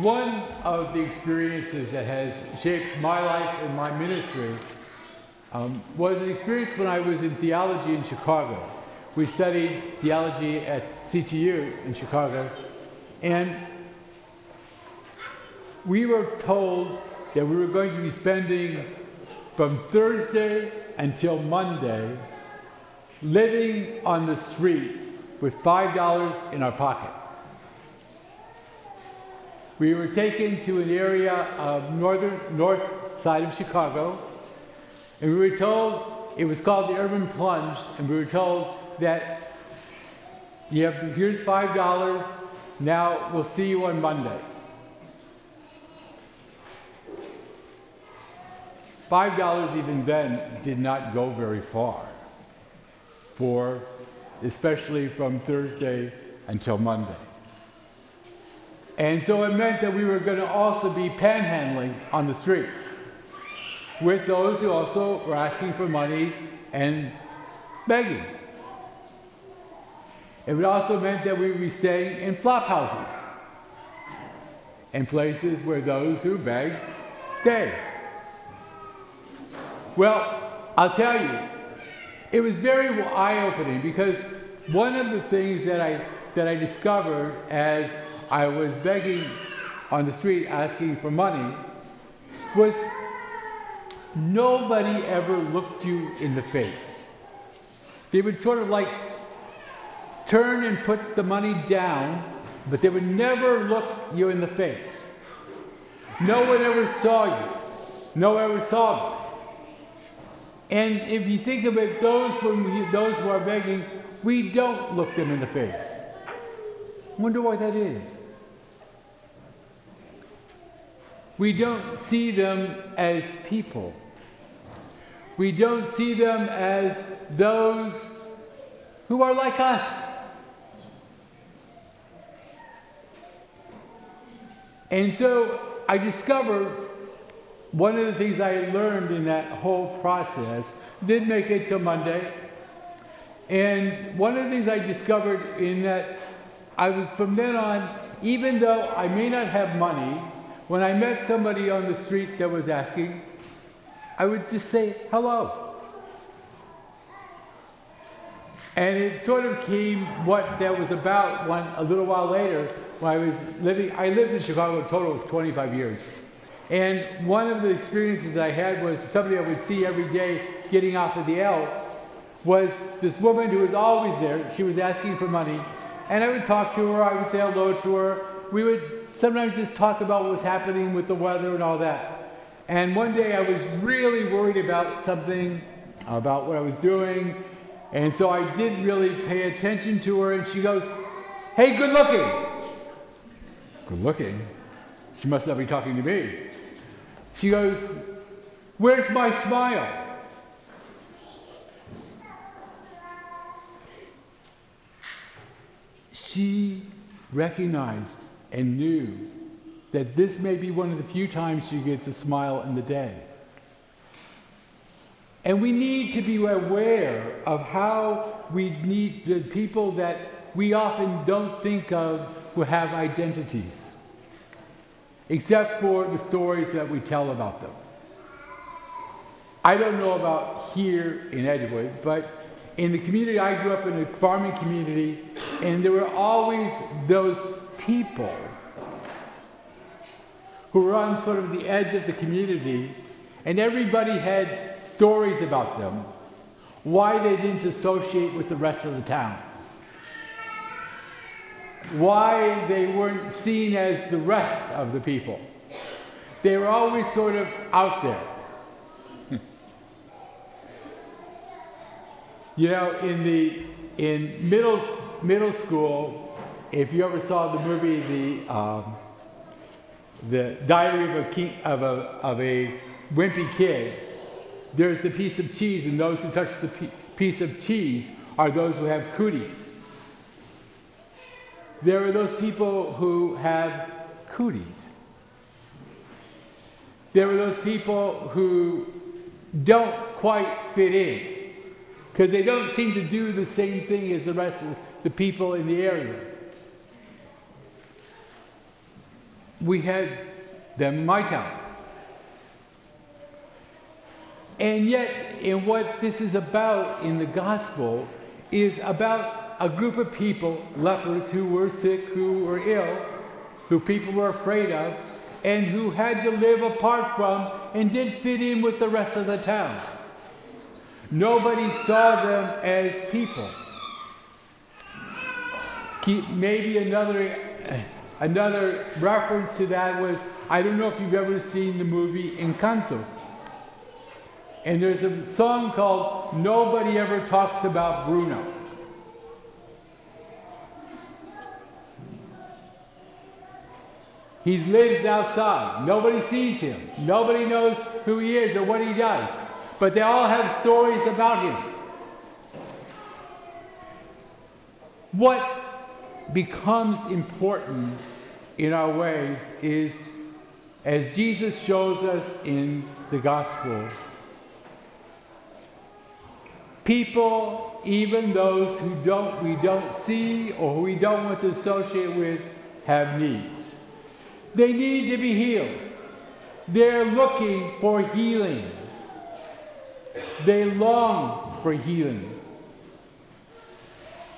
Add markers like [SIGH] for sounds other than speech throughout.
one of the experiences that has shaped my life and my ministry um, was an experience when I was in theology in Chicago. We studied theology at CTU in Chicago, and we were told that we were going to be spending from Thursday until Monday living on the street with $5 in our pocket. We were taken to an area of northern north side of Chicago, and we were told it was called the Urban Plunge, and we were told that you have here's five dollars. Now we'll see you on Monday. Five dollars even then did not go very far for especially from Thursday until Monday. And so it meant that we were going to also be panhandling on the street with those who also were asking for money and begging. It also meant that we would be staying in flop houses and places where those who beg stay. Well, I'll tell you, it was very eye-opening because one of the things that I that I discovered as I was begging on the street asking for money was nobody ever looked you in the face. They would sort of like turn and put the money down, but they would never look you in the face. No one ever saw you. No one ever saw them. And if you think of it, those, those who are begging, we don't look them in the face. Wonder why that is. We don't see them as people. We don't see them as those who are like us. And so I discovered one of the things I learned in that whole process did make it till Monday. And one of the things I discovered in that I was from then on, even though I may not have money, when I met somebody on the street that was asking, I would just say hello. And it sort of came what that was about one, a little while later when I was living, I lived in Chicago a total of 25 years. And one of the experiences I had was somebody I would see every day getting off of the L was this woman who was always there. She was asking for money. And I would talk to her, I would say hello to her. We would sometimes just talk about what was happening with the weather and all that. And one day I was really worried about something, about what I was doing. And so I did really pay attention to her. And she goes, Hey, good looking. Good looking? She must not be talking to me. She goes, Where's my smile? She recognized and knew that this may be one of the few times she gets a smile in the day. And we need to be aware of how we need the people that we often don't think of who have identities except for the stories that we tell about them. I don't know about here in Edgewood, but in the community, I grew up in a farming community, and there were always those people who were on sort of the edge of the community, and everybody had stories about them, why they didn't associate with the rest of the town why they weren't seen as the rest of the people. They were always sort of out there. [LAUGHS] you know, in the in middle middle school, if you ever saw the movie the um, the Diary of a King, of a of a wimpy kid, there's the piece of cheese, and those who touch the piece of cheese are those who have cooties. There are those people who have cooties. There are those people who don't quite fit in because they don't seem to do the same thing as the rest of the people in the area. We had my town. And yet, in what this is about in the gospel, is about a group of people, lepers, who were sick, who were ill, who people were afraid of, and who had to live apart from and didn't fit in with the rest of the town. Nobody saw them as people. Maybe another, another reference to that was I don't know if you've ever seen the movie Encanto. And there's a song called Nobody Ever Talks About Bruno. He lives outside. Nobody sees him. Nobody knows who he is or what he does. But they all have stories about him. What becomes important in our ways is, as Jesus shows us in the gospel, people, even those who don't, we don't see or we don't want to associate with, have needs. They need to be healed. They're looking for healing. They long for healing.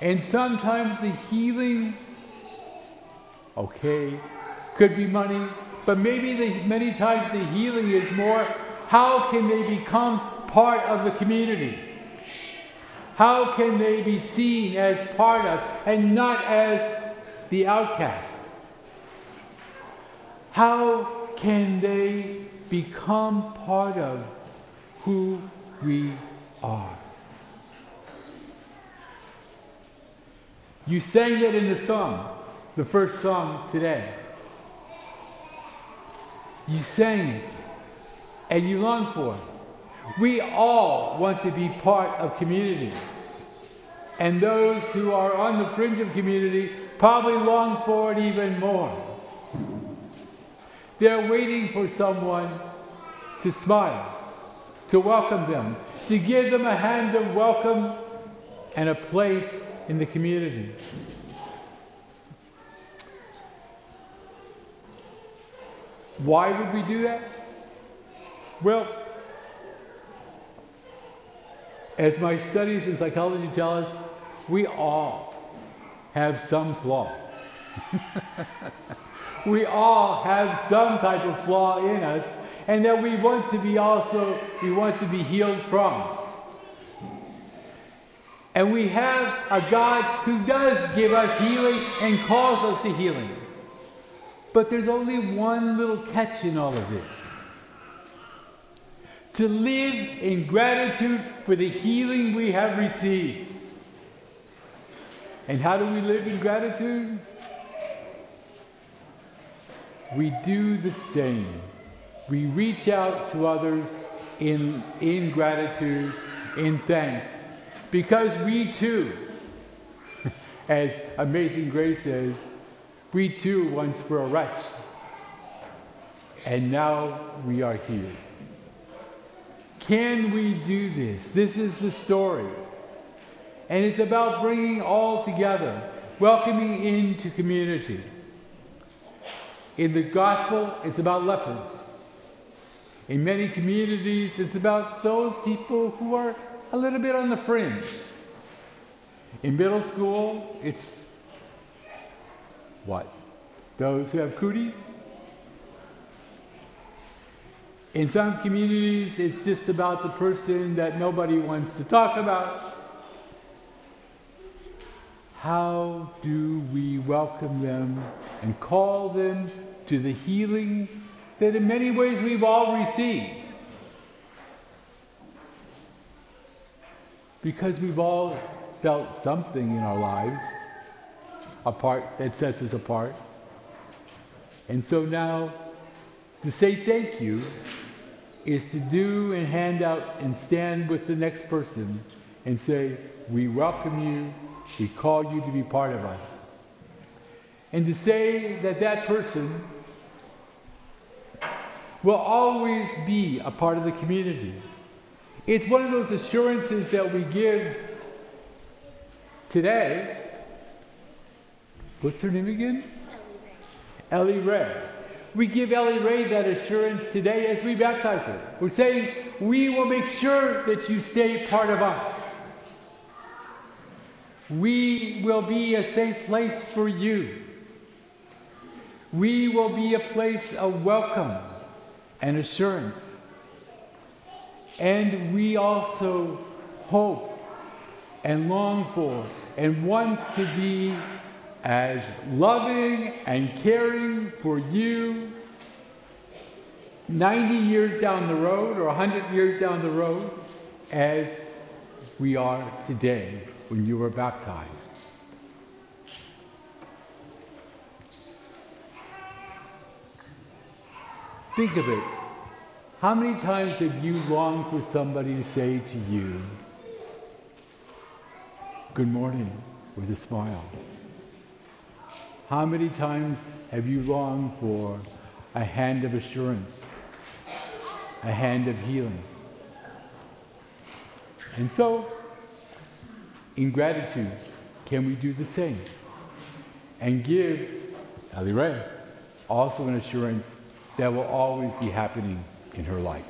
And sometimes the healing, okay, could be money, but maybe the, many times the healing is more how can they become part of the community? How can they be seen as part of and not as the outcast? How can they become part of who we are? You sang that in the song, the first song today. You sang it and you long for it. We all want to be part of community. And those who are on the fringe of community probably long for it even more. They're waiting for someone to smile, to welcome them, to give them a hand of welcome and a place in the community. Why would we do that? Well, as my studies in psychology tell us, we all have some flaw. [LAUGHS] we all have some type of flaw in us and that we want to be also we want to be healed from and we have a god who does give us healing and calls us to healing but there's only one little catch in all of this. To live in gratitude for the healing we have received. And how do we live in gratitude? We do the same. We reach out to others in, in gratitude, in thanks, because we too, [LAUGHS] as Amazing Grace says, we too once were a wretch, and now we are here. Can we do this? This is the story. And it's about bringing all together, welcoming into community. In the gospel, it's about lepers. In many communities, it's about those people who are a little bit on the fringe. In middle school, it's what? Those who have cooties? In some communities, it's just about the person that nobody wants to talk about. How do we welcome them and call them to the healing that in many ways we've all received? Because we've all felt something in our lives apart that sets us apart. And so now to say thank you is to do and hand out and stand with the next person and say, We welcome you we call you to be part of us. And to say that that person will always be a part of the community. It's one of those assurances that we give today. What's her name again? Ellie Ray. we give Ellie Ray that assurance today as we baptize her. We're saying, we will make sure that you stay part of us. We will be a safe place for you. We will be a place of welcome and assurance. And we also hope and long for and want to be as loving and caring for you 90 years down the road or 100 years down the road as we are today when you were baptized. Think of it. How many times have you longed for somebody to say to you, Good morning, with a smile? How many times have you longed for a hand of assurance, a hand of healing? And so, in gratitude, can we do the same? And give Ali Ray also an assurance that will always be happening in her life.